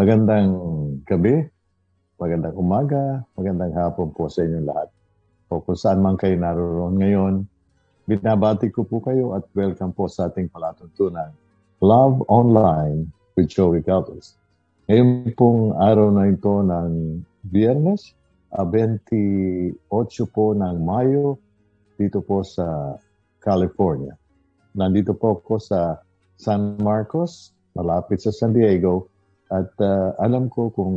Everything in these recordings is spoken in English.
Magandang gabi, magandang umaga, magandang hapon po sa inyong lahat. O kung saan man kayo naroon ngayon, binabati ko po kayo at welcome po sa ating palatuntunan. Love Online with Joey Galvez. Ngayon pong araw na ito ng Biyernes, 28 po ng Mayo, dito po sa California. Nandito po ako sa San Marcos, malapit sa San Diego, at uh, alam ko kung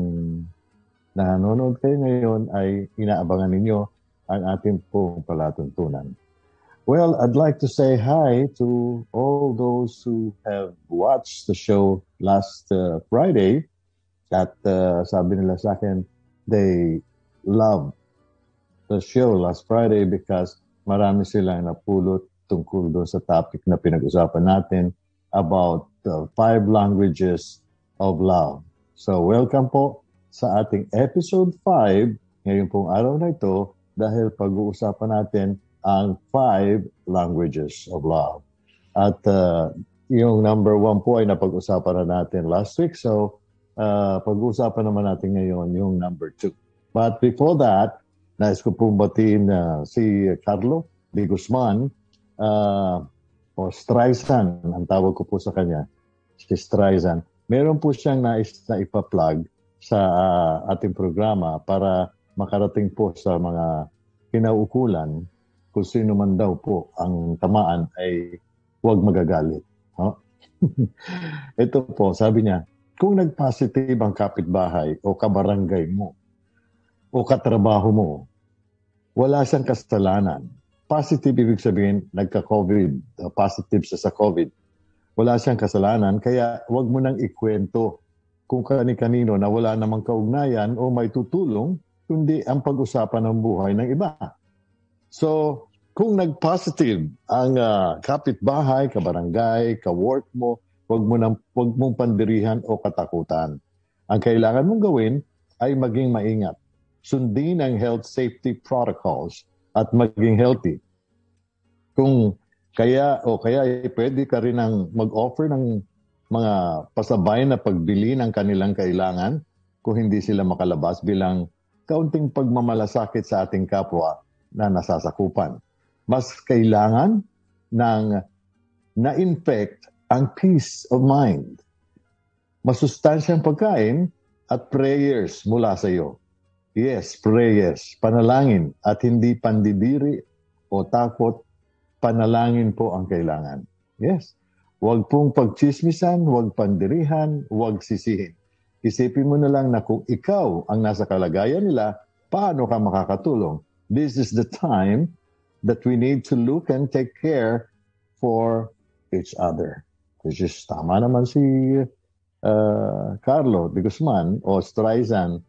nanonood kayo ngayon ay inaabangan ninyo ang ating pong palatuntunan. Well, I'd like to say hi to all those who have watched the show last uh, Friday at uh, sabi nila sa akin, they love the show last Friday because marami silang napulot tungkol doon sa topic na pinag-usapan natin about the five languages of love. So welcome po sa ating episode 5 ngayon pong araw na ito dahil pag-uusapan natin ang five languages of love. At uh, yung number one po ay napag-usapan na natin last week. So uh, pag-uusapan naman natin ngayon yung number two. But before that, nais ko pong batiin uh, si Carlo de Guzman uh, o Streisand, ang tawag ko po sa kanya, si Streisand. Meron po siyang nais na ipa-plug sa uh, ating programa para makarating po sa mga kinaukulan kung sino man daw po ang tamaan ay huwag magagalit. Huh? Ito po, sabi niya, kung nag-positive ang kapitbahay o kabarangay mo o katrabaho mo, wala siyang kasalanan. Positive ibig sabihin, nagka-COVID, positive siya sa COVID. Wala siyang kasalanan, kaya wag mo nang ikwento kung kani-kanino na wala namang kaugnayan o may tutulong, kundi ang pag-usapan ng buhay ng iba. So, kung nag-positive ang uh, kapitbahay, kabarangay, ka-work mo, Huwag mo nang huwag mong pandirihan o katakutan. Ang kailangan mong gawin ay maging maingat. Sundin ang health safety protocols at maging healthy. Kung kaya o kaya ay pwede ka rin ang mag-offer ng mga pasabay na pagbili ng kanilang kailangan kung hindi sila makalabas bilang kaunting pagmamalasakit sa ating kapwa na nasasakupan. Mas kailangan ng na-infect ang peace of mind. Masustansyang pagkain at prayers mula sa iyo. Yes, prayers, panalangin at hindi pandidiri o takot, panalangin po ang kailangan. Yes. Huwag pong pagchismisan, huwag pandirihan, huwag sisihin. Isipin mo na lang na kung ikaw ang nasa kalagayan nila, paano ka makakatulong? This is the time that we need to look and take care for each other. Which is tama naman si uh, Carlo de Guzman o Streisand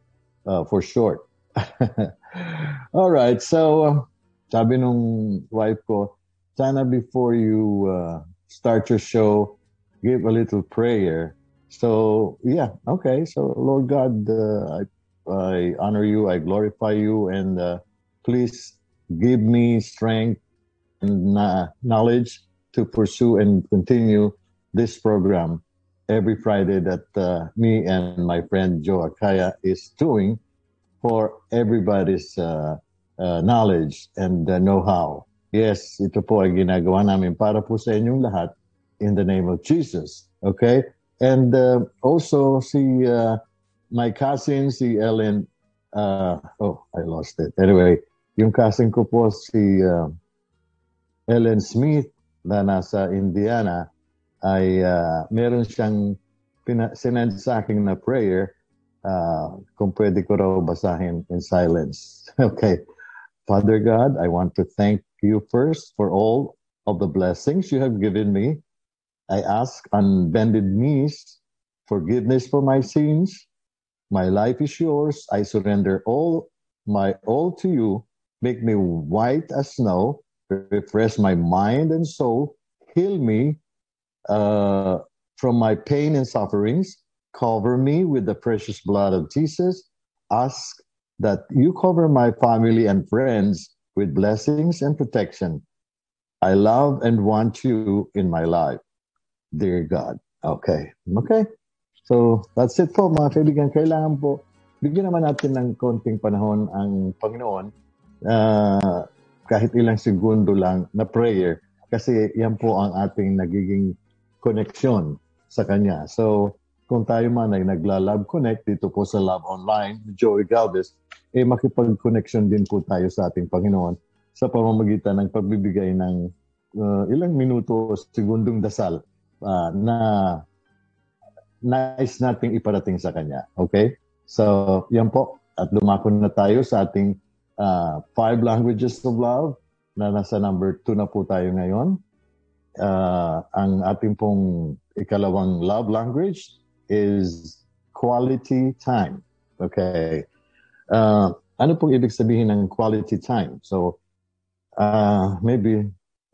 uh, for short. All right, so sabi nung wife ko, sana before you uh, start your show, give a little prayer. So yeah, okay. So Lord God, uh, I, I honor you, I glorify you, and uh, please give me strength and knowledge to pursue and continue this program every Friday that uh, me and my friend Joe Akaya is doing for everybody's uh, uh, knowledge and uh, know-how. Yes, ito po ay ginagawa namin para po sa inyong lahat in the name of Jesus. Okay? And uh, also si uh, my cousin, si Ellen, uh, oh, I lost it. Anyway, yung cousin ko po si uh, Ellen Smith na nasa Indiana, ay uh, meron siyang pina- sinend sa akin na prayer uh, kung pwede ko raw basahin in silence. okay. Father God, I want to thank you first for all of the blessings you have given me. I ask on bended knees forgiveness for my sins. My life is yours. I surrender all my all to you. Make me white as snow. Refresh my mind and soul. Heal me uh, from my pain and sufferings. Cover me with the precious blood of Jesus. Ask that you cover my family and friends with blessings and protection. I love and want you in my life, dear God. Okay. Okay. So, that's it po mga kaibigan. Kailangan po, bigyan naman natin ng konting panahon ang Panginoon uh, kahit ilang segundo lang na prayer kasi yan po ang ating nagiging connection sa Kanya. So, kung tayo man ay nagla-love connect dito po sa Love Online, Joey Galvez, eh makipag-connection din po tayo sa ating Panginoon sa pamamagitan ng pagbibigay ng uh, ilang minuto o segundong dasal uh, na nais nating iparating sa Kanya. Okay? So, yan po. At lumako na tayo sa ating uh, five languages of love na nasa number two na po tayo ngayon. Uh, ang ating pong ikalawang love language is quality time. Okay. Uh, ano pong ibig sabihin ng quality time? So, uh, maybe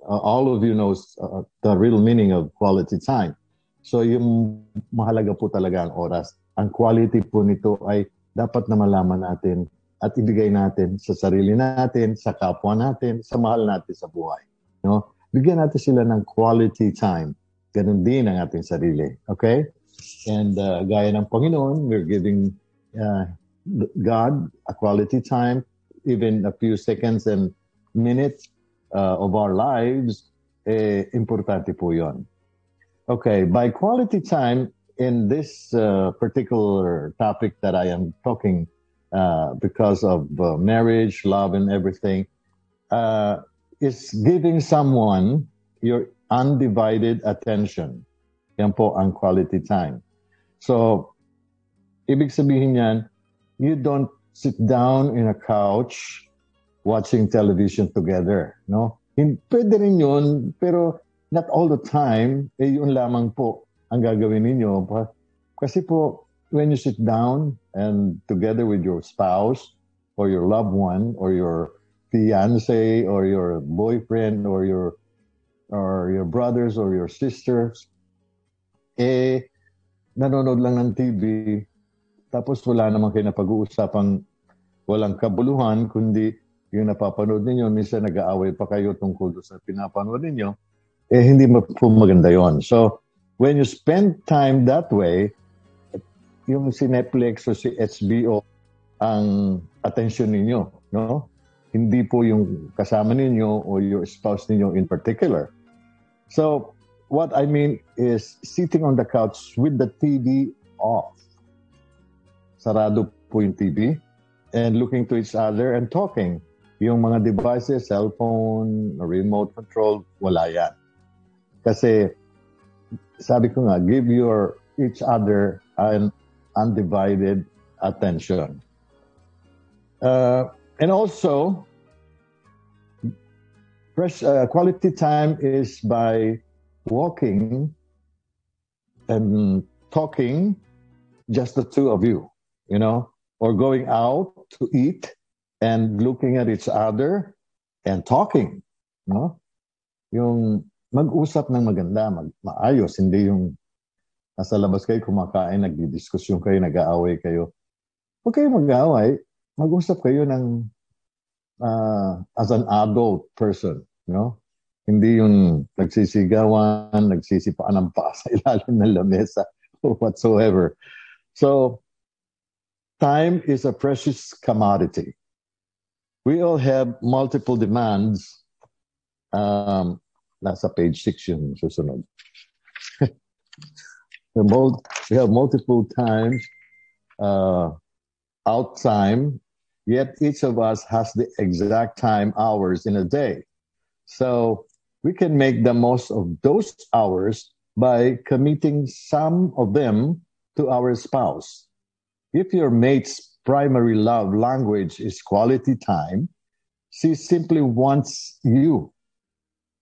uh, all of you knows uh, the real meaning of quality time. So yung mahalaga po talaga ang oras. Ang quality po nito ay dapat na malaman natin at ibigay natin sa sarili natin, sa kapwa natin, sa mahal natin sa buhay. No? Bigyan natin sila ng quality time. Ganun din ang ating sarili. Okay? And uh, gaya ng Panginoon, we're giving uh, God a quality time, even a few seconds and minutes uh, of our lives, eh, importante po. Okay, by quality time in this uh, particular topic that I am talking uh, because of uh, marriage, love, and everything, uh, is giving someone your undivided attention. Yan po ang quality time. So, ibig sabihin yan, you don't sit down in a couch watching television together, no? Pwede rin yun, pero not all the time, eh yun lamang po ang gagawin ninyo. Kasi po, when you sit down and together with your spouse or your loved one or your fiance or your boyfriend or your or your brothers or your sisters, eh, nanonood lang ng TV, tapos wala naman kayo na pag-uusapang walang kabuluhan, kundi yung napapanood ninyo, minsan nag-aaway pa kayo tungkol sa pinapanood ninyo, eh hindi po maganda yon. So, when you spend time that way, yung si Netflix o si HBO ang attention ninyo, no? Hindi po yung kasama ninyo o your spouse ninyo in particular. So, what I mean is sitting on the couch with the TV off. Sarado po yung TV and looking to each other and talking. Yung mga devices, cellphone, remote control, wala yan. Kasi sabi ko nga, give your each other an undivided attention. Uh, and also, fresh, uh, quality time is by walking and talking, just the two of you, you know, or going out to eat and looking at each other and talking, no? Yung mag-usap ng maganda, mag maayos, hindi yung nasa labas kayo kumakain, nagdidiskusyon kayo, nag-aaway kayo. Huwag kayo mag-aaway, mag-usap kayo ng uh, as an adult person, you know? Hindi yung nagsisigawan, nagsisipaan ng paa sa ilalim ng lamesa or whatsoever. So, time is a precious commodity. We all have multiple demands um, Nasa page 6 yung susunod. we have multiple times uh, out time, yet each of us has the exact time hours in a day. So we can make the most of those hours by committing some of them to our spouse. If your mate's primary love language is quality time, she simply wants you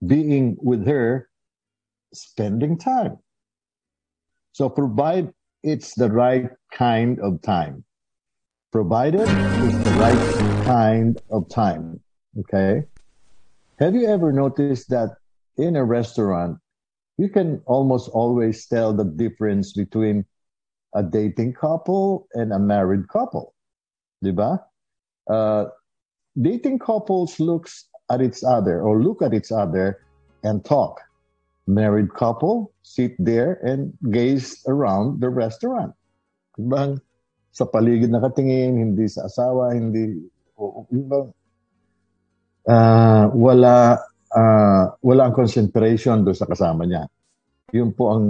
being with her, spending time. So provide it's the right kind of time. Provided it's the right kind of time. Okay. Have you ever noticed that in a restaurant, you can almost always tell the difference between a dating couple and a married couple? Diba? Uh, dating couples looks at each other or look at each other and talk. married couple sit there and gaze around the restaurant. Bang, sa paligid nakatingin, hindi sa asawa, hindi, bang, uh, wala, uh, wala ang concentration do sa kasama niya. Yun po ang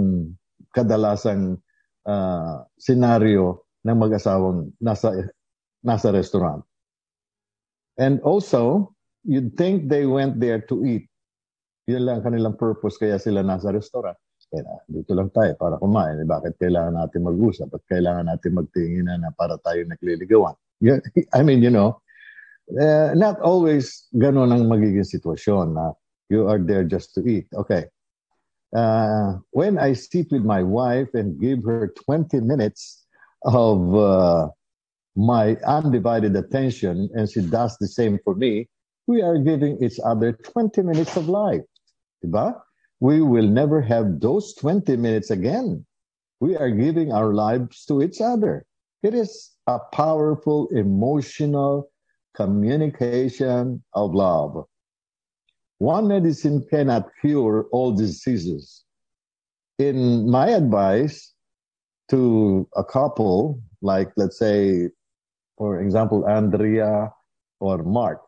kadalasang uh, senaryo ng mag-asawang nasa, nasa restaurant. And also, you'd think they went there to eat. Yun lang kanilang purpose kaya sila nasa restaurant. Kaya dito lang tayo para kumain. Eh, bakit kailangan natin mag-usap at kailangan natin magtingin na para tayo nagliligawan? I mean, you know, uh, not always ganun ang magiging sitwasyon na you are there just to eat. Okay. Uh, when I sit with my wife and give her 20 minutes of uh, my undivided attention and she does the same for me, we are giving each other 20 minutes of life. Diba? We will never have those 20 minutes again. We are giving our lives to each other. It is a powerful emotional communication of love. One medicine cannot cure all diseases. In my advice to a couple, like let's say for example, Andrea or Mark.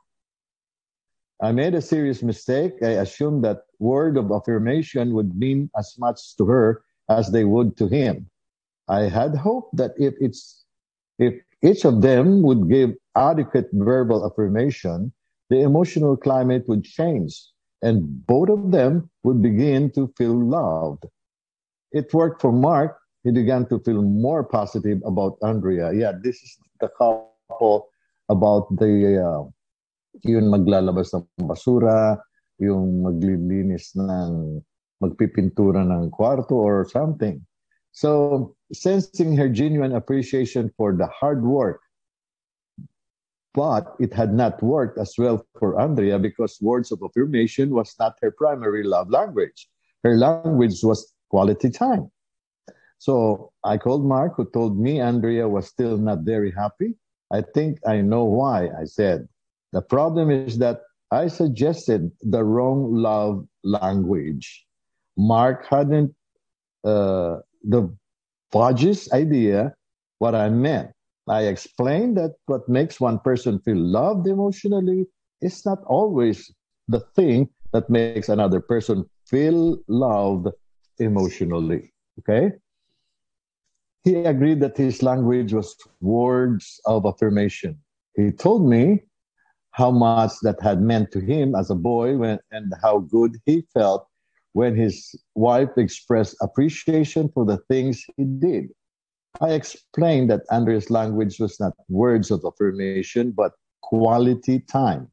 I made a serious mistake. I assumed that word of affirmation would mean as much to her as they would to him. I had hoped that if it's if each of them would give adequate verbal affirmation, the emotional climate would change and both of them would begin to feel loved. It worked for Mark he began to feel more positive about Andrea. Yeah, this is the couple about the uh, yung maglalabas ng basura, yung maglilinis ng magpipintura ng kwarto or something. So, sensing her genuine appreciation for the hard work, but it had not worked as well for Andrea because words of affirmation was not her primary love language. Her language was quality time. So I called Mark, who told me Andrea was still not very happy. I think I know why, I said. The problem is that I suggested the wrong love language. Mark hadn't uh, the vaguest idea what I meant. I explained that what makes one person feel loved emotionally is not always the thing that makes another person feel loved emotionally. Okay? he agreed that his language was words of affirmation. He told me how much that had meant to him as a boy when, and how good he felt when his wife expressed appreciation for the things he did. I explained that Andrea's language was not words of affirmation, but quality time.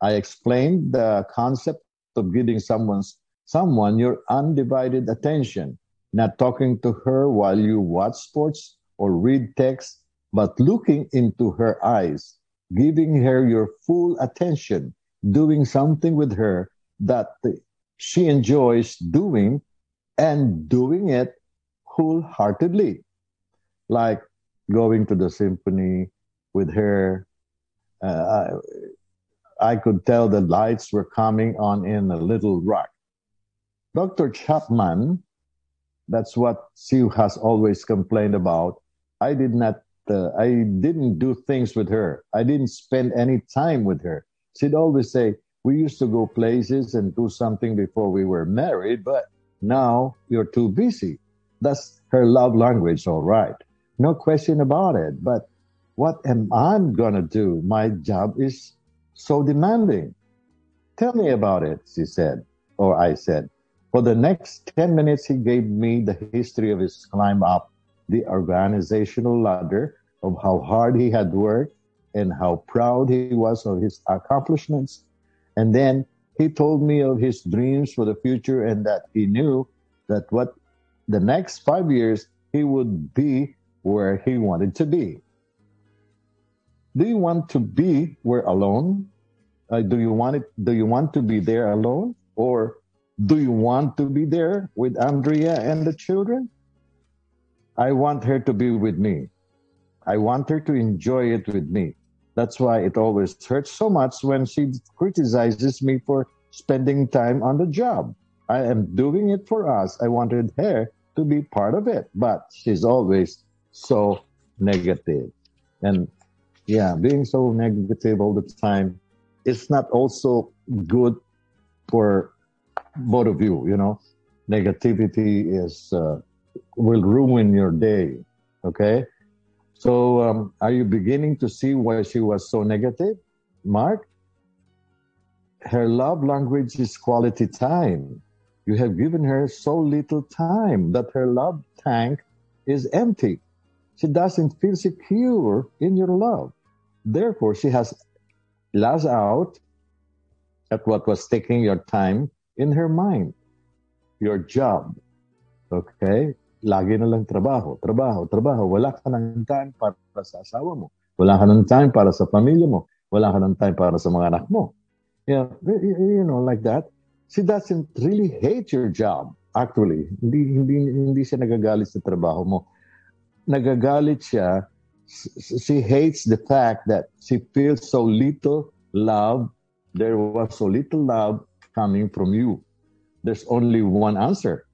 I explained the concept of giving someone's someone your undivided attention not talking to her while you watch sports or read text, but looking into her eyes, giving her your full attention, doing something with her that she enjoys doing and doing it wholeheartedly. Like going to the symphony with her. Uh, I, I could tell the lights were coming on in a little rock. Dr. Chapman that's what Sue has always complained about. I did not, uh, I didn't do things with her. I didn't spend any time with her. She'd always say, we used to go places and do something before we were married, but now you're too busy. That's her love language, all right. No question about it. But what am I going to do? My job is so demanding. Tell me about it, she said, or I said. For the next 10 minutes, he gave me the history of his climb up the organizational ladder, of how hard he had worked and how proud he was of his accomplishments. And then he told me of his dreams for the future and that he knew that what the next five years he would be where he wanted to be. Do you want to be where alone? Uh, do you want it? Do you want to be there alone, or do you want to be there with Andrea and the children? I want her to be with me. I want her to enjoy it with me. That's why it always hurts so much when she criticizes me for spending time on the job. I am doing it for us. I wanted her to be part of it, but she's always so negative. And yeah, being so negative all the time, it's not also good for both of you, you know. Negativity is, uh, will ruin your day. Okay. So, um, are you beginning to see why she was so negative, Mark? Her love language is quality time. You have given her so little time that her love tank is empty. She doesn't feel secure in your love. Therefore, she has lost out at what was taking your time in her mind. Your job. Okay? lagi na lang trabaho, trabaho, trabaho. Wala ka ng time para sa asawa mo. Wala ka ng time para sa pamilya mo. Wala ka ng time para sa mga anak mo. Yeah, you know, like that. She doesn't really hate your job. Actually, hindi hindi hindi siya nagagalit sa trabaho mo. Nagagalit siya she hates the fact that she feels so little love. There was so little love coming from you. There's only one answer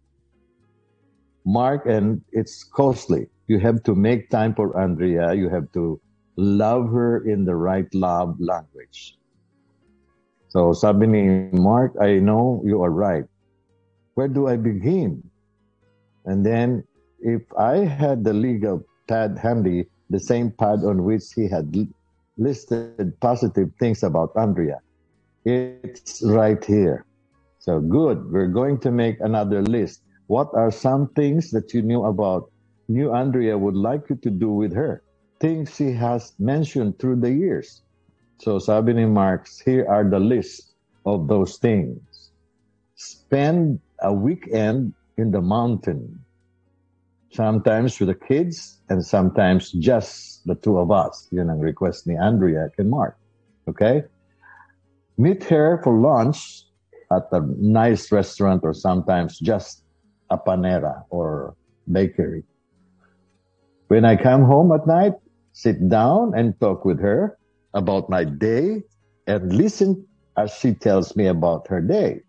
Mark, and it's costly. You have to make time for Andrea. You have to love her in the right love language. So sabi ni Mark, I know you are right. Where do I begin? And then if I had the legal pad handy, the same pad on which he had listed positive things about Andrea, it's right here. So good. We're going to make another list what are some things that you knew about new Andrea would like you to do with her? Things she has mentioned through the years. So sabi ni Marx, here are the list of those things. Spend a weekend in the mountain. Sometimes with the kids and sometimes just the two of us. Yun ang request ni Andrea and Mark. Okay? Meet her for lunch at a nice restaurant or sometimes just a panera or bakery. When I come home at night, sit down and talk with her about my day and listen as she tells me about her day.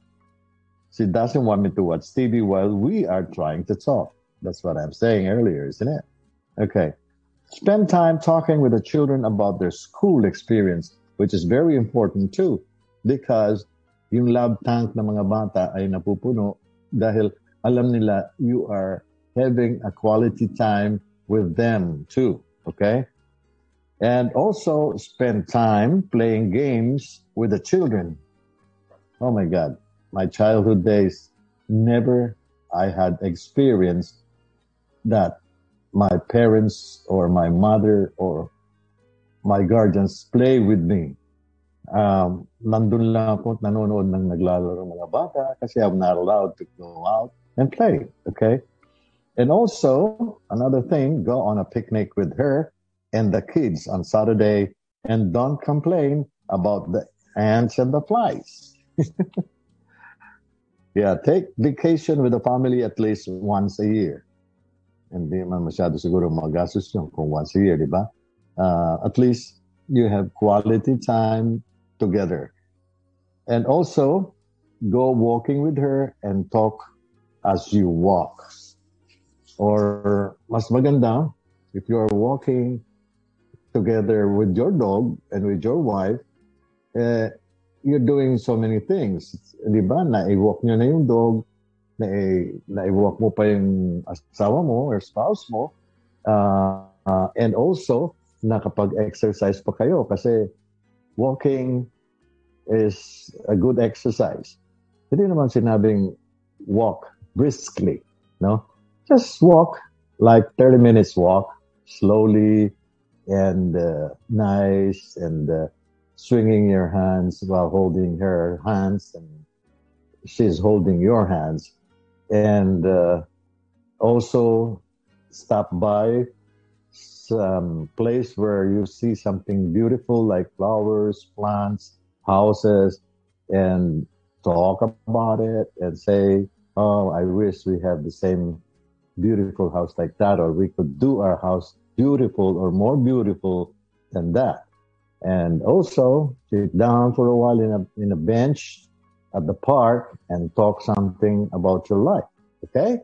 She doesn't want me to watch TV while we are trying to talk. That's what I'm saying earlier, isn't it? Okay. Spend time talking with the children about their school experience, which is very important too, because yung love tank ng mga bata ay napupuno dahil alam nila you are having a quality time with them too. Okay. And also spend time playing games with the children. Oh my God. My childhood days, never I had experienced that my parents or my mother or my guardians play with me. Um, nandun lang ako nanonood ng naglalaro mga bata kasi I'm not allowed to go out and play. Okay. And also another thing, go on a picnic with her and the kids on Saturday and don't complain about the ants and the flies. yeah, take vacation with the family at least once a year. Hindi man masyado siguro magastos yun kung once a year, di ba? Uh, at least you have quality time together. And also, go walking with her and talk as you walk. Or mas maganda, if you are walking together with your dog and with your wife, eh, you're doing so many things. Di ba? Na-walk nyo na yung dog, na-walk mo pa yung asawa mo or spouse mo, uh, uh, and also, nakapag-exercise pa kayo kasi walking is a good exercise. Hindi naman sinabing walk briskly, no? Just walk like 30 minutes walk slowly and uh, nice and uh, swinging your hands while holding her hands and she's holding your hands and uh, also stop by some place where you see something beautiful like flowers plants houses and talk about it and say oh, I wish we have the same beautiful house like that, or we could do our house beautiful or more beautiful than that. And also sit down for a while in a, in a bench at the park and talk something about your life. Okay?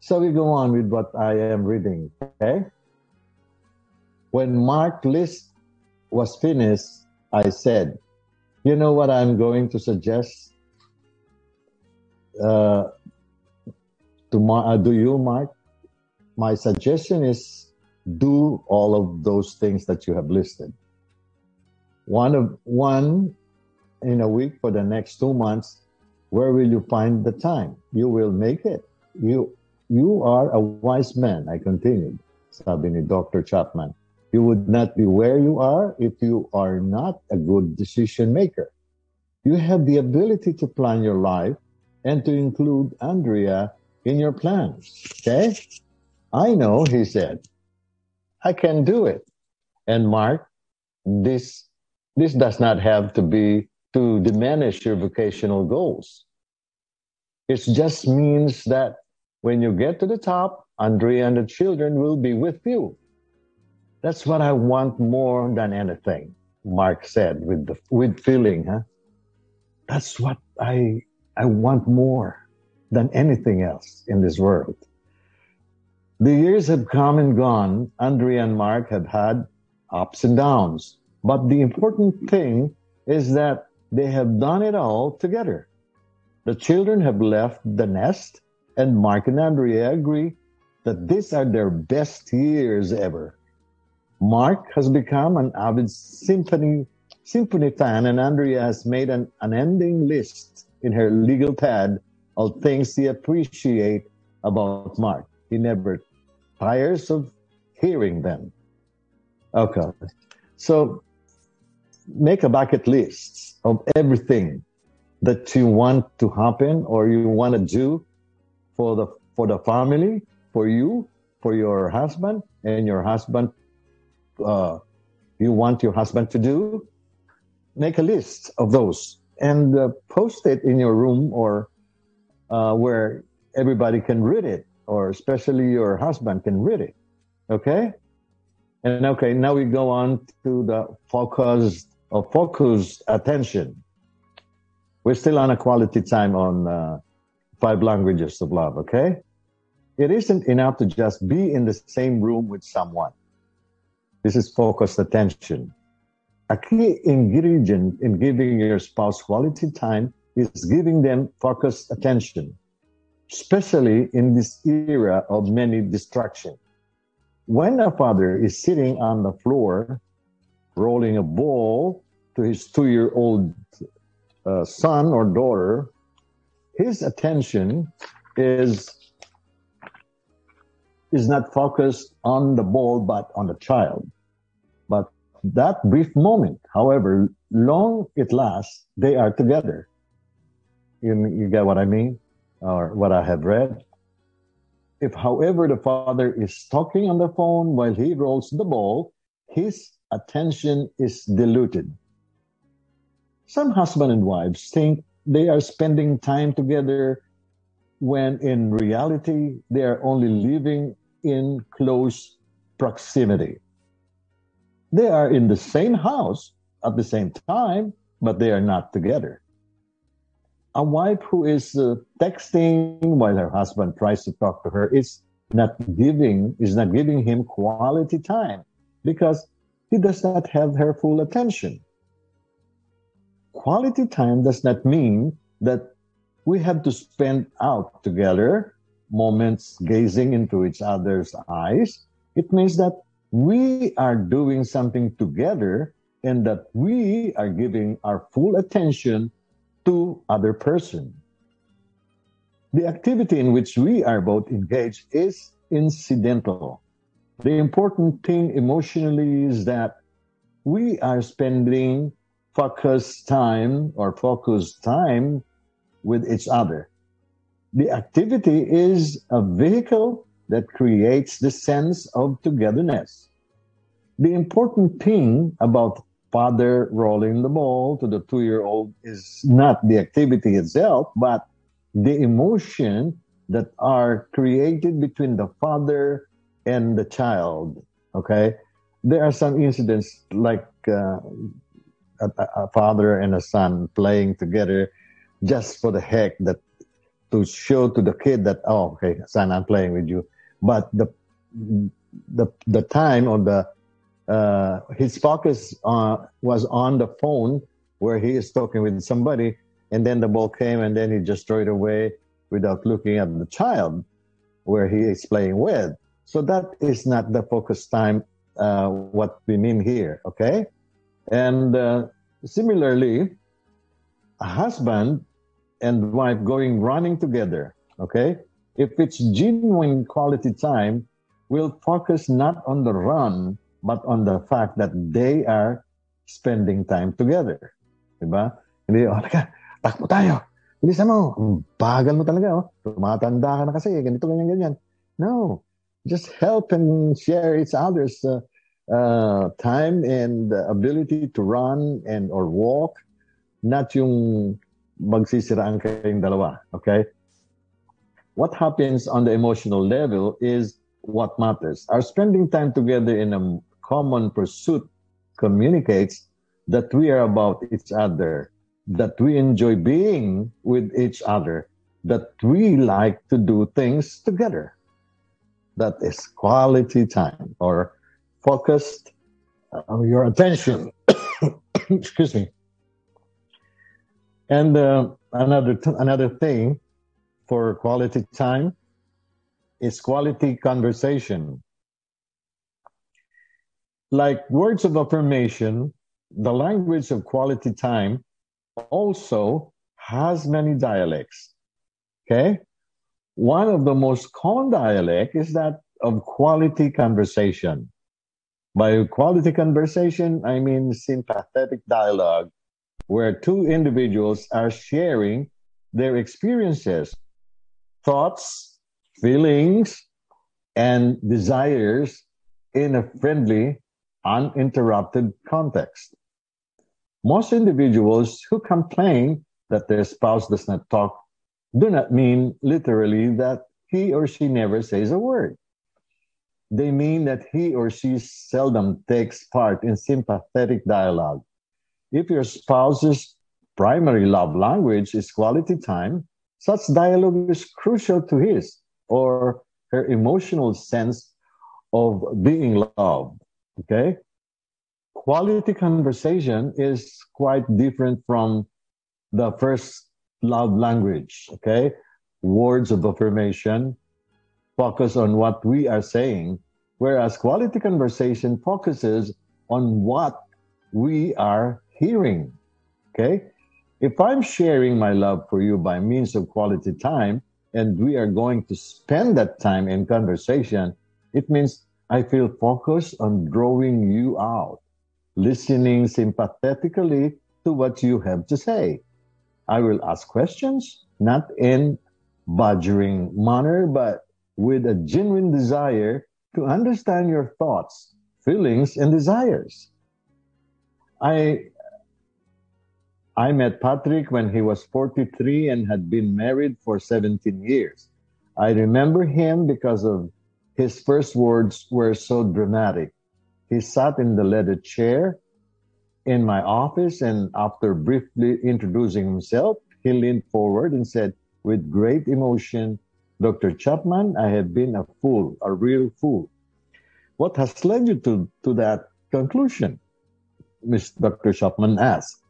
So we go on with what I am reading. Okay? When Mark list was finished, I said, you know what I'm going to suggest? Uh, to Mar- uh, do you, Mark? My suggestion is do all of those things that you have listed. One of one in a week for the next two months. Where will you find the time? You will make it. You you are a wise man. I continued. Sabi ni Dr. Chapman. You would not be where you are if you are not a good decision maker. You have the ability to plan your life and to include Andrea in your plans. Okay? I know, he said. I can do it. And Mark, this, this does not have to be to diminish your vocational goals. It just means that when you get to the top, Andrea and the children will be with you. That's what I want more than anything, Mark said with the, with feeling, huh? That's what I, I want more than anything else in this world. The years have come and gone. Andrea and Mark have had ups and downs. But the important thing is that they have done it all together. The children have left the nest, and Mark and Andrea agree that these are their best years ever. Mark has become an avid symphony symphony fan, and Andrea has made an unending list in her legal pad of things she appreciate about Mark. He never tires of hearing them. Okay. So make a bucket list of everything that you want to happen or you want to do for the for the family, for you, for your husband, and your husband uh, you want your husband to do. Make a list of those and uh, post it in your room or uh, where everybody can read it, or especially your husband can read it. Okay? And okay, now we go on to the focused or focused attention. We're still on a quality time on uh, five languages of love, okay? It isn't enough to just be in the same room with someone. This is focused attention. A key ingredient in giving your spouse quality time is giving them focused attention, especially in this era of many distractions. When a father is sitting on the floor, rolling a ball to his two year old uh, son or daughter, his attention is is not focused on the ball but on the child. But that brief moment, however long it lasts, they are together. You, you get what I mean? Or what I have read? If, however, the father is talking on the phone while he rolls the ball, his attention is diluted. Some husband and wives think they are spending time together when in reality they are only living in close proximity. They are in the same house at the same time, but they are not together a wife who is uh, texting while her husband tries to talk to her is not giving is not giving him quality time because he does not have her full attention quality time does not mean that we have to spend out together moments gazing into each other's eyes it means that we are doing something together and that we are giving our full attention to other person. The activity in which we are both engaged is incidental. The important thing emotionally is that we are spending focused time or focused time with each other. The activity is a vehicle that creates the sense of togetherness. The important thing about father rolling the ball to the two year old is not the activity itself, but the emotion that are created between the father and the child. Okay. There are some incidents like uh, a, a, father and a son playing together just for the heck that to show to the kid that oh okay son I'm playing with you, but the the the time or the uh, his focus uh, was on the phone where he is talking with somebody, and then the ball came, and then he just threw it away without looking at the child where he is playing with. So that is not the focus time. Uh, what we mean here, okay? And uh, similarly, a husband and wife going running together, okay? If it's genuine quality time, will focus not on the run, but on the fact that they are spending time together. Diba? Hindi, oh, teka, takbo tayo. Bilisan mo. Bagal mo talaga, oh. Tumatanda ka na kasi, ganito, ganyan, ganyan. No. Just help and share each other's uh, uh, time and ability to run and or walk. Not yung magsisiraan kayong dalawa. Okay? What happens on the emotional level is what matters. Our spending time together in a common pursuit communicates that we are about each other, that we enjoy being with each other, that we like to do things together. That is quality time or focused uh, your attention. Excuse me. And uh, another t- another thing for quality time is quality conversation. Like words of affirmation, the language of quality time also has many dialects. Okay? One of the most common dialect is that of quality conversation. By quality conversation, I mean sympathetic dialogue where two individuals are sharing their experiences, thoughts, feelings and desires in a friendly, uninterrupted context. Most individuals who complain that their spouse does not talk do not mean literally that he or she never says a word. They mean that he or she seldom takes part in sympathetic dialogue. If your spouse's primary love language is quality time, such dialogue is crucial to his or her emotional sense of being loved. Okay. Quality conversation is quite different from the first love language. Okay. Words of affirmation focus on what we are saying, whereas quality conversation focuses on what we are hearing. Okay. If I'm sharing my love for you by means of quality time, and we are going to spend that time in conversation, it means I feel focused on drawing you out, listening sympathetically to what you have to say. I will ask questions, not in badgering manner, but with a genuine desire to understand your thoughts, feelings, and desires. I I met Patrick when he was 43 and had been married for 17 years. I remember him because of his first words were so dramatic. He sat in the leather chair in my office and after briefly introducing himself, he leaned forward and said with great emotion, Dr. Chapman, I have been a fool, a real fool. What has led you to, to that conclusion? Miss Dr. Chapman asked.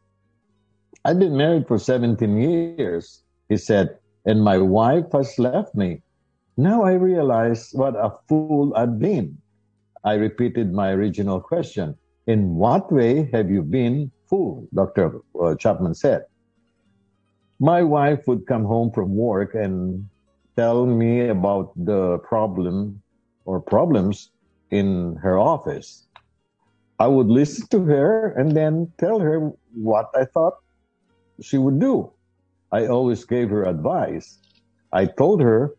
I've been married for 17 years, he said, and my wife has left me. Now I realize what a fool I've been. I repeated my original question. In what way have you been fooled? Dr. Uh, Chapman said. My wife would come home from work and tell me about the problem or problems in her office. I would listen to her and then tell her what I thought she would do. I always gave her advice. I told her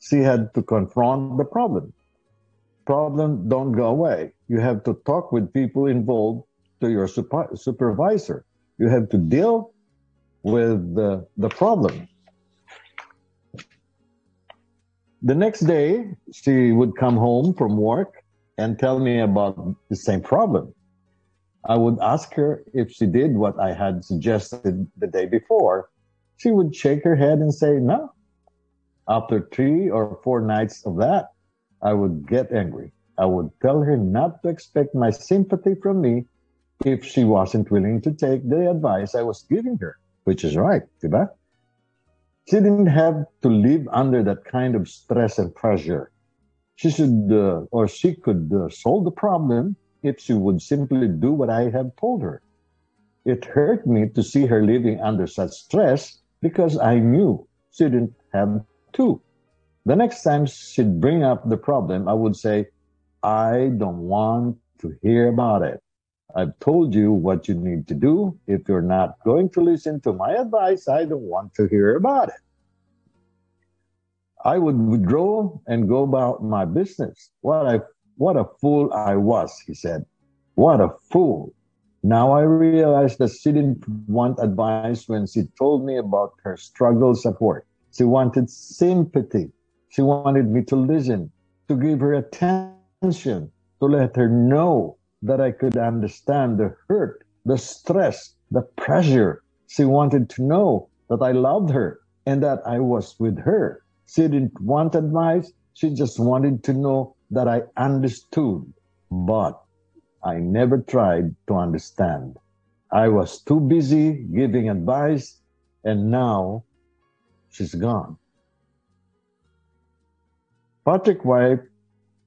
she had to confront the problem. Problem don't go away. You have to talk with people involved to your super, supervisor. You have to deal with the, the problem. The next day, she would come home from work and tell me about the same problem. I would ask her if she did what I had suggested the day before. she would shake her head and say, no. After three or four nights of that, I would get angry. I would tell her not to expect my sympathy from me if she wasn't willing to take the advice I was giving her, which is right, diba? She didn't have to live under that kind of stress and pressure. She should, uh, or she could uh, solve the problem if she would simply do what I have told her. It hurt me to see her living under such stress because I knew she didn't have to. The next time she'd bring up the problem, I would say, I don't want to hear about it. I've told you what you need to do. If you're not going to listen to my advice, I don't want to hear about it. I would withdraw and go about my business. What a, what a fool I was, he said. What a fool. Now I realize that she didn't want advice when she told me about her struggles at work. She wanted sympathy. She wanted me to listen, to give her attention, to let her know that I could understand the hurt, the stress, the pressure. She wanted to know that I loved her and that I was with her. She didn't want advice. She just wanted to know that I understood. But I never tried to understand. I was too busy giving advice, and now she's gone. Patrick Wife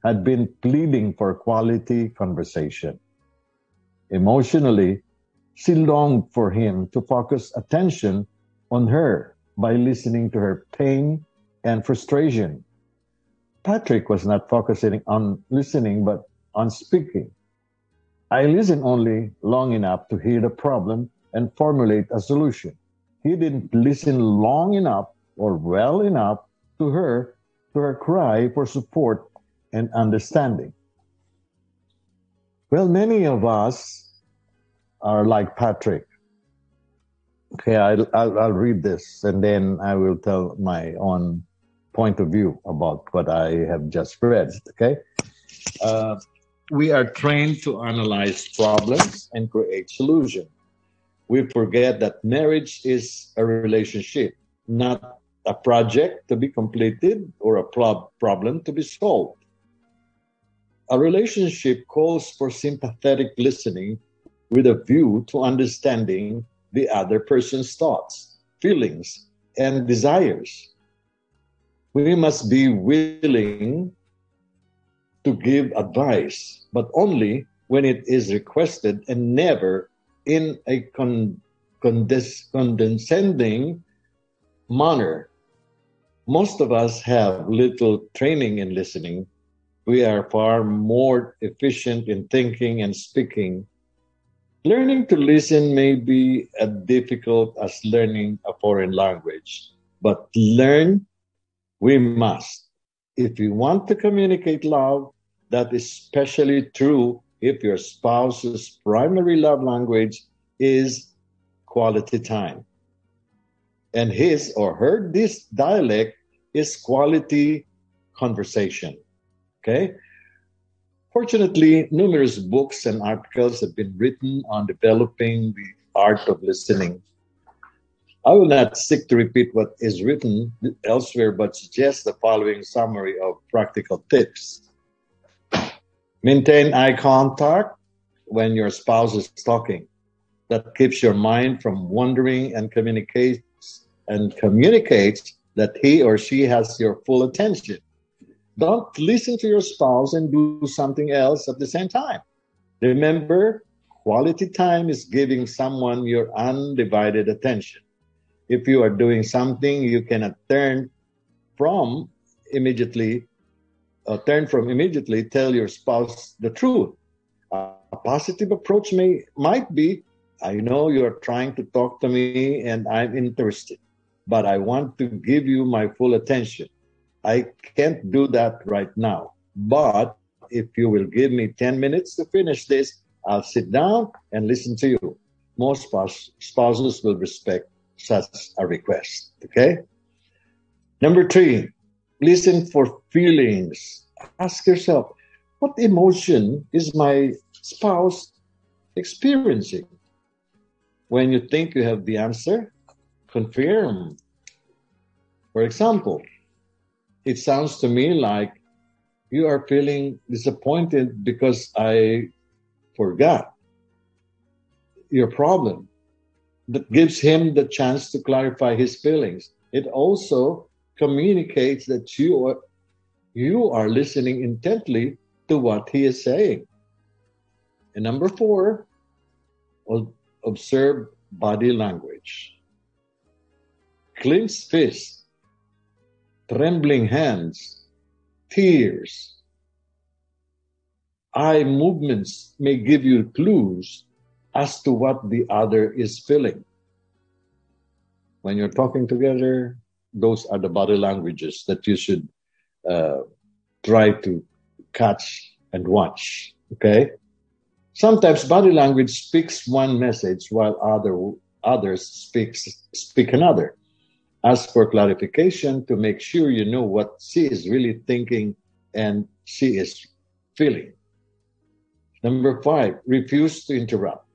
had been pleading for quality conversation. Emotionally, she longed for him to focus attention on her by listening to her pain and frustration. Patrick was not focusing on listening, but on speaking. I listened only long enough to hear the problem and formulate a solution. He didn't listen long enough or well enough to her, to her cry for support and understanding. Well, many of us are like Patrick. Okay, I'll, I'll, I'll read this and then I will tell my own point of view about what I have just read. Okay. Uh, we are trained to analyze problems and create solutions. We forget that marriage is a relationship, not a project to be completed or a pro- problem to be solved. A relationship calls for sympathetic listening with a view to understanding the other person's thoughts, feelings, and desires. We must be willing to give advice, but only when it is requested and never in a con- condes- condescending manner. Most of us have little training in listening. We are far more efficient in thinking and speaking. Learning to listen may be as difficult as learning a foreign language, but learn we must. If you want to communicate love, that is especially true if your spouse's primary love language is quality time. And his or her this dialect is quality conversation. Okay? Fortunately, numerous books and articles have been written on developing the art of listening I will not seek to repeat what is written elsewhere, but suggest the following summary of practical tips. Maintain eye contact when your spouse is talking. That keeps your mind from wandering and communicates and communicates that he or she has your full attention. Don't listen to your spouse and do something else at the same time. Remember, quality time is giving someone your undivided attention if you are doing something you cannot turn from immediately uh, turn from immediately tell your spouse the truth uh, a positive approach may might be i know you're trying to talk to me and i'm interested but i want to give you my full attention i can't do that right now but if you will give me 10 minutes to finish this i'll sit down and listen to you most spouses will respect such a request. Okay? Number three, listen for feelings. Ask yourself, what emotion is my spouse experiencing? When you think you have the answer, confirm. For example, it sounds to me like you are feeling disappointed because I forgot your problem. That gives him the chance to clarify his feelings. It also communicates that you are, you are listening intently to what he is saying. And number four, observe body language. Clenched fists, trembling hands, tears, eye movements may give you clues as to what the other is feeling. When you're talking together, those are the body languages that you should uh, try to catch and watch. Okay? Sometimes body language speaks one message while other others speaks speak another. Ask for clarification to make sure you know what she is really thinking and she is feeling. Number five, refuse to interrupt.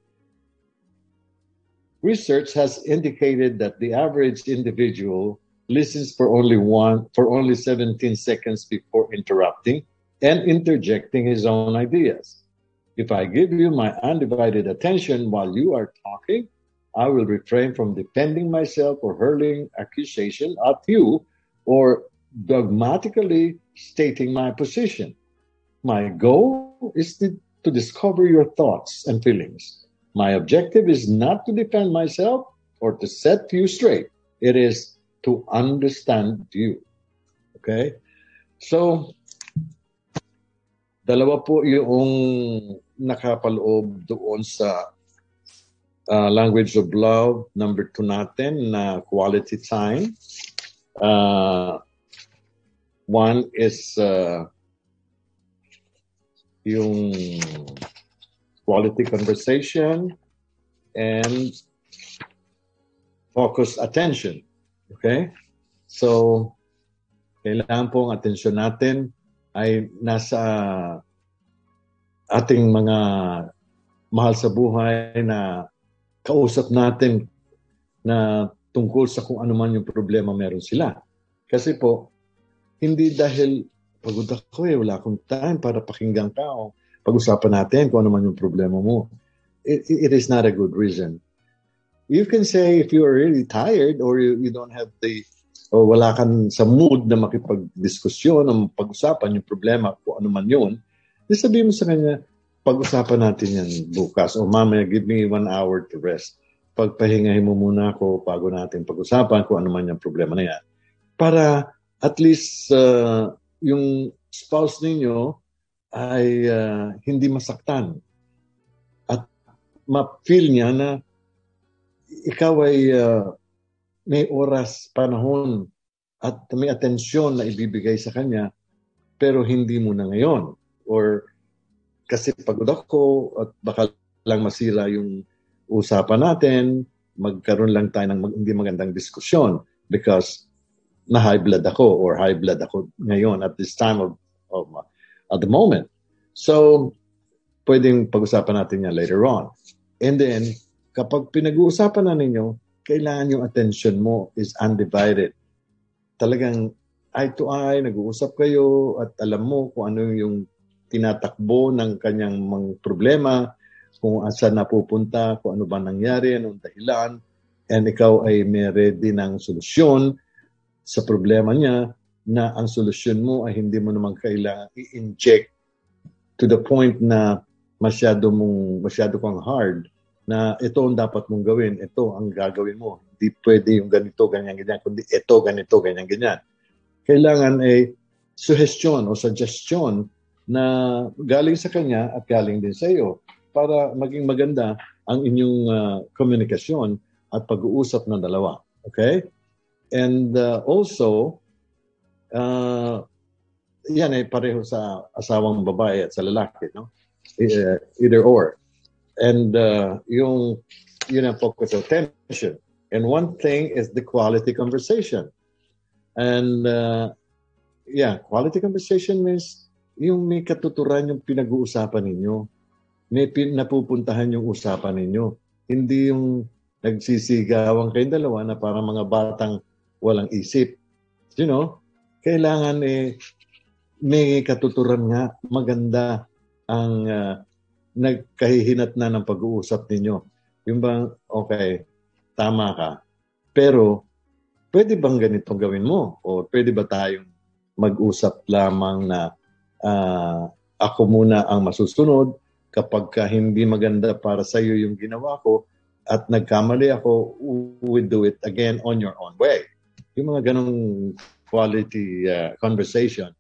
Research has indicated that the average individual listens for only one for only 17 seconds before interrupting and interjecting his own ideas. If I give you my undivided attention while you are talking, I will refrain from defending myself or hurling accusation at you or dogmatically stating my position. My goal is to, to discover your thoughts and feelings. My objective is not to defend myself or to set you straight. It is to understand you. Okay? So, dalawa po yung nakapaloob doon sa uh, language of love. Number two natin na quality time. Uh, one is uh, yung quality conversation and focused attention. Okay? So, kailangan pong atensyon natin ay nasa ating mga mahal sa buhay na kausap natin na tungkol sa kung ano man yung problema meron sila. Kasi po, hindi dahil pagod ako eh, wala akong time para pakinggan ka o pag-usapan natin kung ano man yung problema mo. It, it is not a good reason. You can say if you are really tired or you, you don't have the o wala kang sa mood na makipag-diskusyon o pag-usapan yung problema kung ano man yun, sabihin mo sa kanya, pag-usapan natin yan bukas. O mamaya, give me one hour to rest. Pagpahingahin mo muna ako bago natin pag-usapan kung ano man yung problema na yan. Para at least uh, yung spouse ninyo ay uh, hindi masaktan. At ma-feel niya na ikaw ay uh, may oras, panahon, at may atensyon na ibibigay sa kanya, pero hindi mo na ngayon. Or kasi pagod ako at baka lang masira yung usapan natin, magkaroon lang tayo ng mag- hindi magandang diskusyon because na high blood ako or high blood ako ngayon at this time of, of uh, at the moment. So, pwedeng pag-usapan natin yan later on. And then, kapag pinag-uusapan na ninyo, kailangan yung attention mo is undivided. Talagang eye to eye, nag-uusap kayo at alam mo kung ano yung tinatakbo ng kanyang mga problema, kung saan napupunta, kung ano ba nangyari, anong dahilan, and ikaw ay may ready ng solusyon sa problema niya na ang solusyon mo ay hindi mo naman kailangan i-inject to the point na masyado mong masyado kang hard na ito ang dapat mong gawin, ito ang gagawin mo. Hindi pwede yung ganito, ganyan, ganyan, kundi ito, ganito, ganyan, ganyan. Kailangan ay suggestion o suggestion na galing sa kanya at galing din sa iyo para maging maganda ang inyong uh, komunikasyon at pag-uusap ng dalawa. Okay? And uh, also, uh, yan ay pareho sa asawang babae at sa lalaki, no? Either or. And uh, yung yun ang focus of attention. And one thing is the quality conversation. And uh, yeah, quality conversation means yung may katuturan yung pinag-uusapan ninyo. May pin, napupuntahan yung usapan ninyo. Hindi yung nagsisigawan kayong dalawa na para mga batang walang isip. You know, kailangan eh, may katuturan nga, maganda ang uh, nagkahihinat na ng pag-uusap ninyo. Yung bang, okay, tama ka. Pero, pwede bang ganito gawin mo? O pwede ba tayong mag-usap lamang na uh, ako muna ang masusunod kapag ka hindi maganda para sa iyo yung ginawa ko at nagkamali ako, we do it again on your own way. Yung mga ganong quality uh, conversation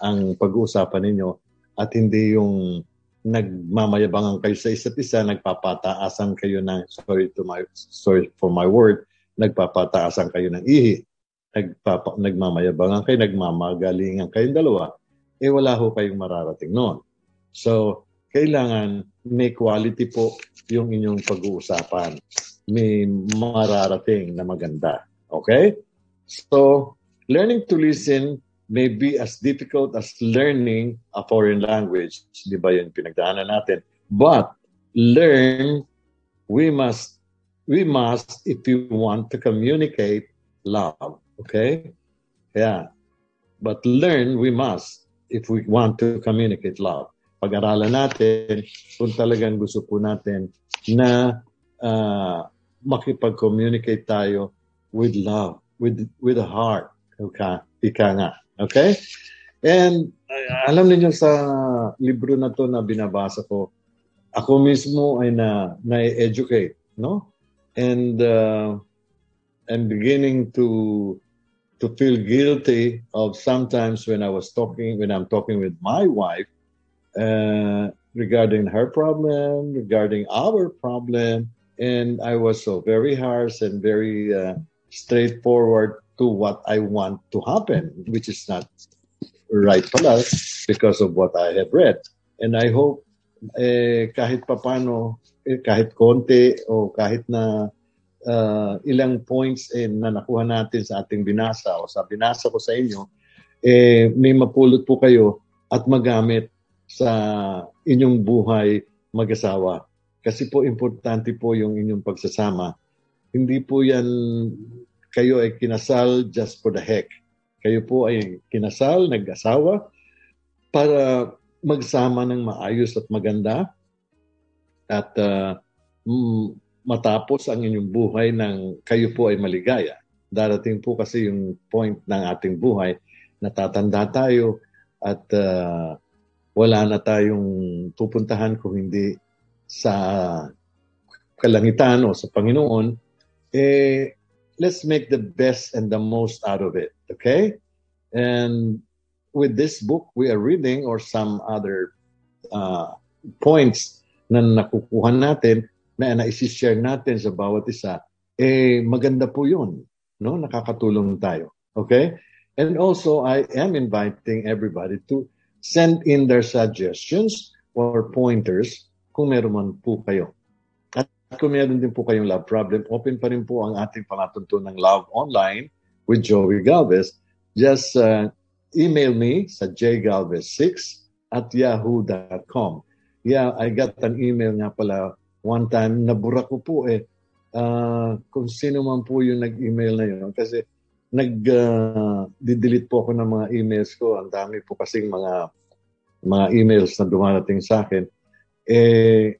ang pag-uusapan ninyo at hindi yung nagmamayabangan kayo sa isa't isa, nagpapataasan kayo ng, sorry to my, sorry for my word, nagpapataasan kayo ng ihi. Nagpapa, nagmamayabangan kayo, nagmamagalingan kayong dalawa, eh wala ho kayong mararating noon. So, kailangan may quality po yung inyong pag-uusapan. May mararating na maganda. Okay? So, learning to listen may be as difficult as learning a foreign language. Di ba yun pinagdaanan natin? But learn, we must, we must, if you want to communicate love. Okay? Yeah. But learn, we must, if we want to communicate love. Pag-aralan natin kung talagang gusto po natin na uh, makipag-communicate tayo with love, with with a heart. Okay? Ika nga. Okay? And uh, alam niyo sa libro na to na binabasa ko, ako mismo ay na na-educate, no? And uh, I'm beginning to to feel guilty of sometimes when I was talking when I'm talking with my wife uh, regarding her problem, regarding our problem, and I was so very harsh and very uh, straightforward to what I want to happen, which is not right pala because of what I have read. And I hope eh, kahit papano, eh, kahit konti o kahit na uh, ilang points eh, na nakuha natin sa ating binasa o sa binasa ko sa inyo, eh, may mapulot po kayo at magamit sa inyong buhay mag-asawa. Kasi po importante po yung inyong pagsasama. Hindi po yan kayo ay kinasal just for the heck. Kayo po ay kinasal, nag-asawa, para magsama ng maayos at maganda at uh, matapos ang inyong buhay ng kayo po ay maligaya. Darating po kasi yung point ng ating buhay na tatanda tayo at uh, wala na tayong pupuntahan kung hindi sa kalangitan o sa Panginoon, eh, let's make the best and the most out of it. Okay? And with this book we are reading or some other uh, points na nakukuha natin na na-share natin sa bawat isa, eh maganda po yun. No? Nakakatulong tayo. Okay? And also, I am inviting everybody to send in their suggestions or pointers kung meron man po kayo. At kung meron din po kayong love problem, open pa rin po ang ating palatuntunan ng Love Online with Joey Galvez. Just uh, email me sa jgalvez6 at yahoo.com. Yeah, I got an email nga pala one time, nabura ko po eh. Uh, kung sino man po yung nag-email na yun. Kasi nag-delete uh, po ako ng mga emails ko. Ang dami po kasing mga mga emails na dumarating sa akin. Eh,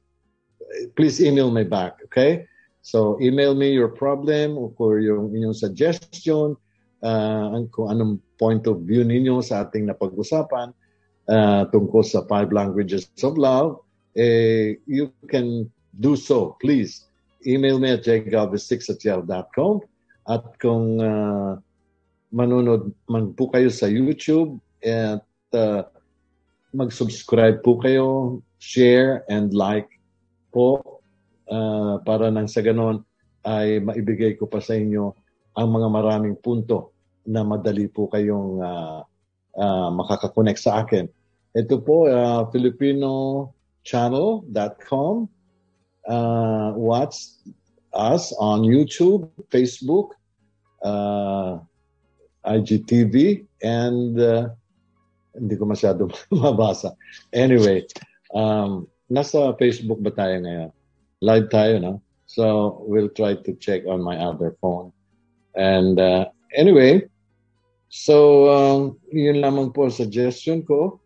please email me back, okay? So, email me your problem or yung inyong suggestion, uh, kung anong point of view ninyo sa ating napag-usapan uh, tungkol sa five languages of love, eh, you can do so. Please, email me at jgalvez6 at yahoo.com at kung uh, manunod man po kayo sa YouTube at uh, mag-subscribe po kayo, share and like po uh, para nang sa ganon ay maibigay ko pa sa inyo ang mga maraming punto na madali po kayong uh, uh, makakakonect sa akin. Ito po, uh, filipinochannel.com. Uh, watch us on YouTube, Facebook, uh, IGTV, and uh, hindi ko masyado mabasa. Anyway, um, Nasa Facebook ba tayo ngayon? Live tayo, no? So we'll try to check on my other phone. And uh, anyway, so um, yun lamang po suggestion ko.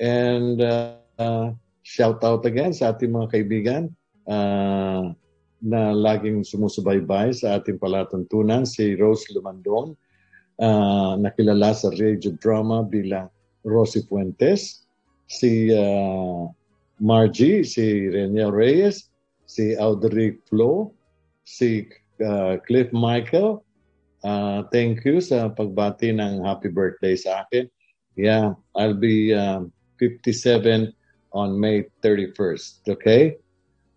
And uh, uh, shout out again sa ating mga kaibigan uh, na laging sumusubaybay sa ating palatuntunan, si Rose Lumandong, uh, nakilala sa radio drama bilang Rosie Fuentes, si uh, Margie, si Renia Reyes, si Audrey Flo, si uh, Cliff Michael. Uh, thank you sa pagbati ng happy birthday sa akin. Yeah, I'll be uh, 57 on May 31st. Okay?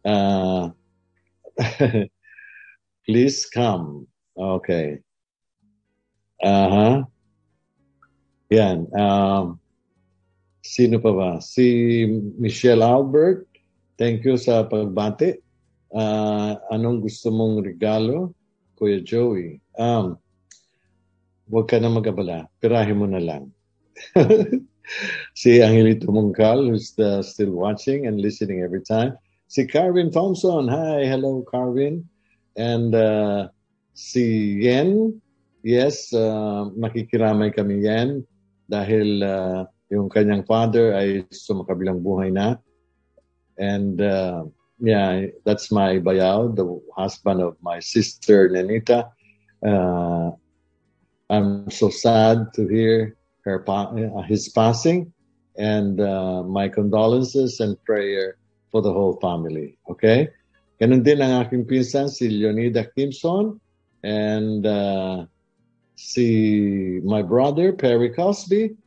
Uh, please come. Okay. Uh-huh. Yan. Um, sino pa ba? Si Michelle Albert. Thank you sa pagbati. Uh, anong gusto mong regalo, Kuya Joey? Um, huwag ka na magabala. Pirahin mo na lang. si Angelito Mungkal, who's uh, still watching and listening every time. Si Carvin Thompson. Hi, hello, Carvin. And uh, si Yen. Yes, uh, makikiramay kami Yen dahil uh, yung kanyang father ay sumakabilang buhay na. And uh, yeah, that's my bayaw, the husband of my sister Nenita. Uh, I'm so sad to hear her uh, his passing, and uh, my condolences and prayer for the whole family. Okay? Ganun din ang aking pinsan, si Leonida Kimson, and uh, si my brother, Perry Cosby,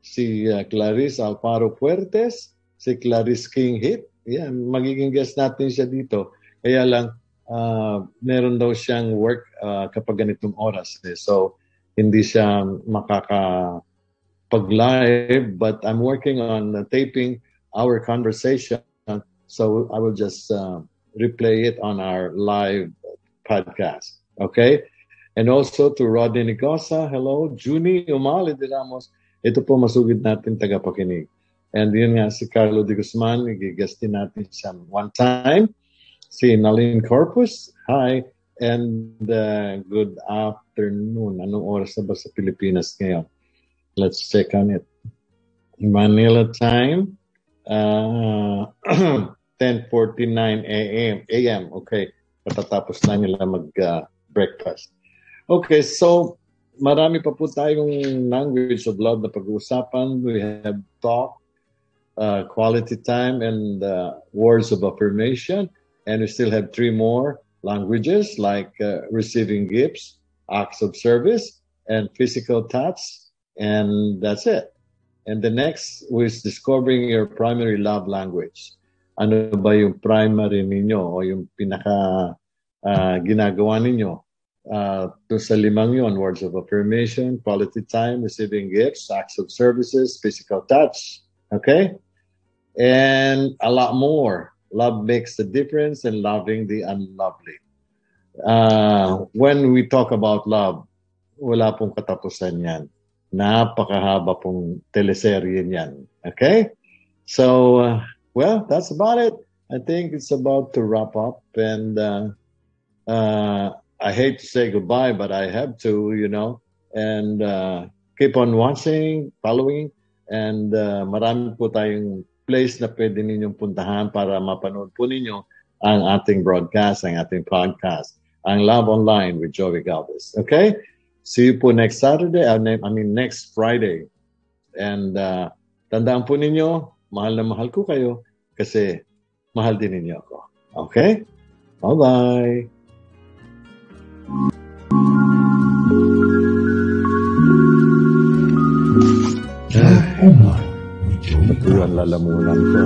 si uh, Clarice Alfaro Fuertes, si Clarice King Hit, yan, magiging guest natin siya dito. Kaya lang, uh, meron daw siyang work uh, kapag ganitong oras. Eh. So, hindi siya makakapag-live, but I'm working on taping our conversation. So, I will just uh, replay it on our live podcast. Okay? And also to Rodney Nicosa, hello. Junie Umali de Ramos, ito po masugid natin tagapakinig. And yun nga, si Carlo de Guzman, igigastin natin siya one time. Si Nalin Corpus, hi. And uh, good afternoon. Anong oras na ba sa Pilipinas ngayon? Let's check on it. Manila time, uh, 10.49 a.m. a.m. Okay. Katatapos na nila mag-breakfast. Uh, okay, so marami pa po tayong language of love na pag-uusapan. We have talk, uh, quality time and uh, words of affirmation. And we still have three more languages like uh, receiving gifts, acts of service, and physical touch. And that's it. And the next was discovering your primary love language. Ano ba yung primary ninyo o yung pinaka uh, ginagawa ninyo? Uh, to sa limang yon, words of affirmation, quality time, receiving gifts, acts of services, physical touch. Okay? and a lot more. Love makes the difference and loving the unlovely. Uh, when we talk about love, wala pong katapusan yan. Napakahaba pong teleserye yan. Okay? So, uh, well, that's about it. I think it's about to wrap up. And uh, uh, I hate to say goodbye, but I have to, you know. And uh, keep on watching, following. And uh, marami po tayong place na pwede ninyong puntahan para mapanood po ninyo ang ating broadcast, ang ating podcast, ang Love Online with Joey Galvez. Okay? See you po next Saturday, I mean next Friday. And uh, tandaan po ninyo, mahal na mahal ko kayo kasi mahal din ninyo ako. Okay? Bye-bye! Ito ang lalamunan ko.